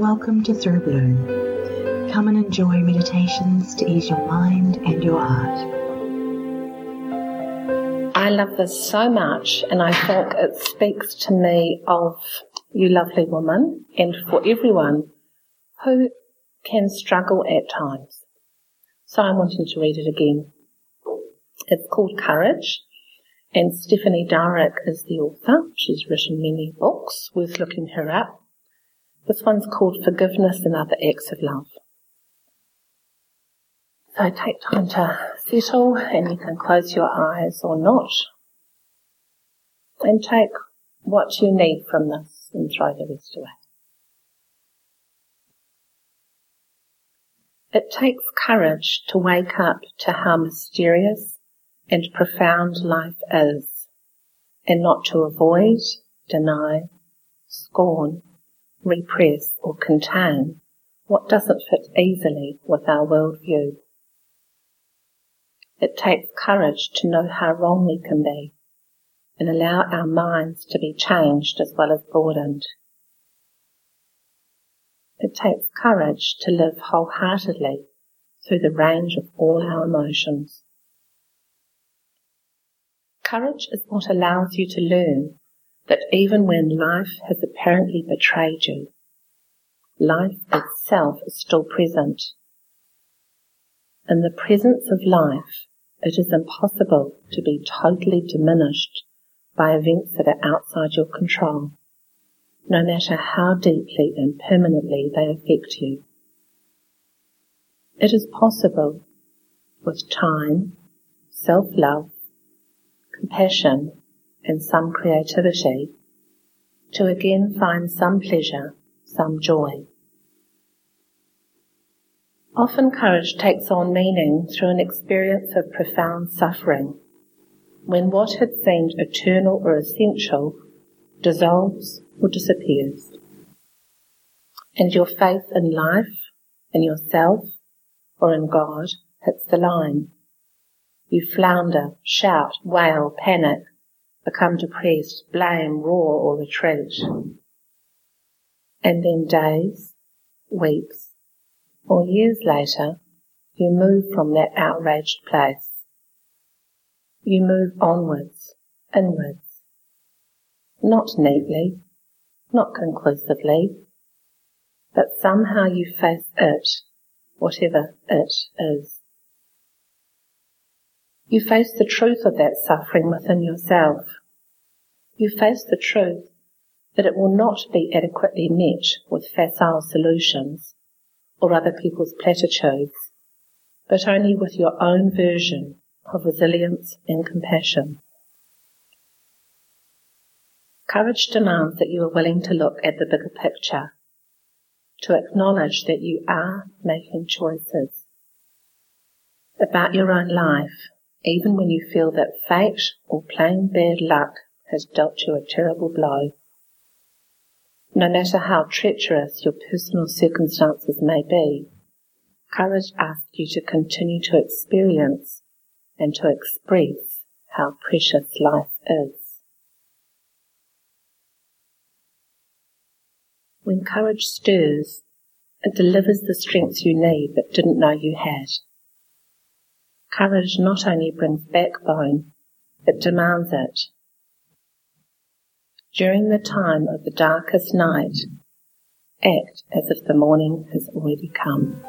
Welcome to Through Bloom. Come and enjoy meditations to ease your mind and your heart. I love this so much, and I think it speaks to me of you, lovely woman, and for everyone who can struggle at times. So I'm wanting to read it again. It's called Courage, and Stephanie Dowrick is the author. She's written many books, worth looking her up. This one's called Forgiveness and Other Acts of Love. So take time to settle and you can close your eyes or not. And take what you need from this and throw the rest away. It takes courage to wake up to how mysterious and profound life is and not to avoid, deny, scorn, repress or contain what doesn't fit easily with our worldview. It takes courage to know how wrong we can be and allow our minds to be changed as well as broadened. It takes courage to live wholeheartedly through the range of all our emotions. Courage is what allows you to learn that even when life has apparently betrayed you, life itself is still present. In the presence of life, it is impossible to be totally diminished by events that are outside your control, no matter how deeply and permanently they affect you. It is possible, with time, self-love, compassion, and some creativity to again find some pleasure, some joy. Often courage takes on meaning through an experience of profound suffering, when what had seemed eternal or essential dissolves or disappears. And your faith in life, in yourself, or in God hits the line. You flounder, shout, wail, panic, become depressed, blame, roar, or retreat. And then days, weeks, or years later, you move from that outraged place. You move onwards, inwards. Not neatly, not conclusively, but somehow you face it, whatever it is. You face the truth of that suffering within yourself. You face the truth that it will not be adequately met with facile solutions or other people's platitudes, but only with your own version of resilience and compassion. Courage demands that you are willing to look at the bigger picture, to acknowledge that you are making choices about your own life even when you feel that fate or plain bad luck has dealt you a terrible blow. No matter how treacherous your personal circumstances may be, courage asks you to continue to experience and to express how precious life is. When courage stirs, it delivers the strength you need but didn't know you had. Courage not only brings backbone, it demands it. During the time of the darkest night, act as if the morning has already come.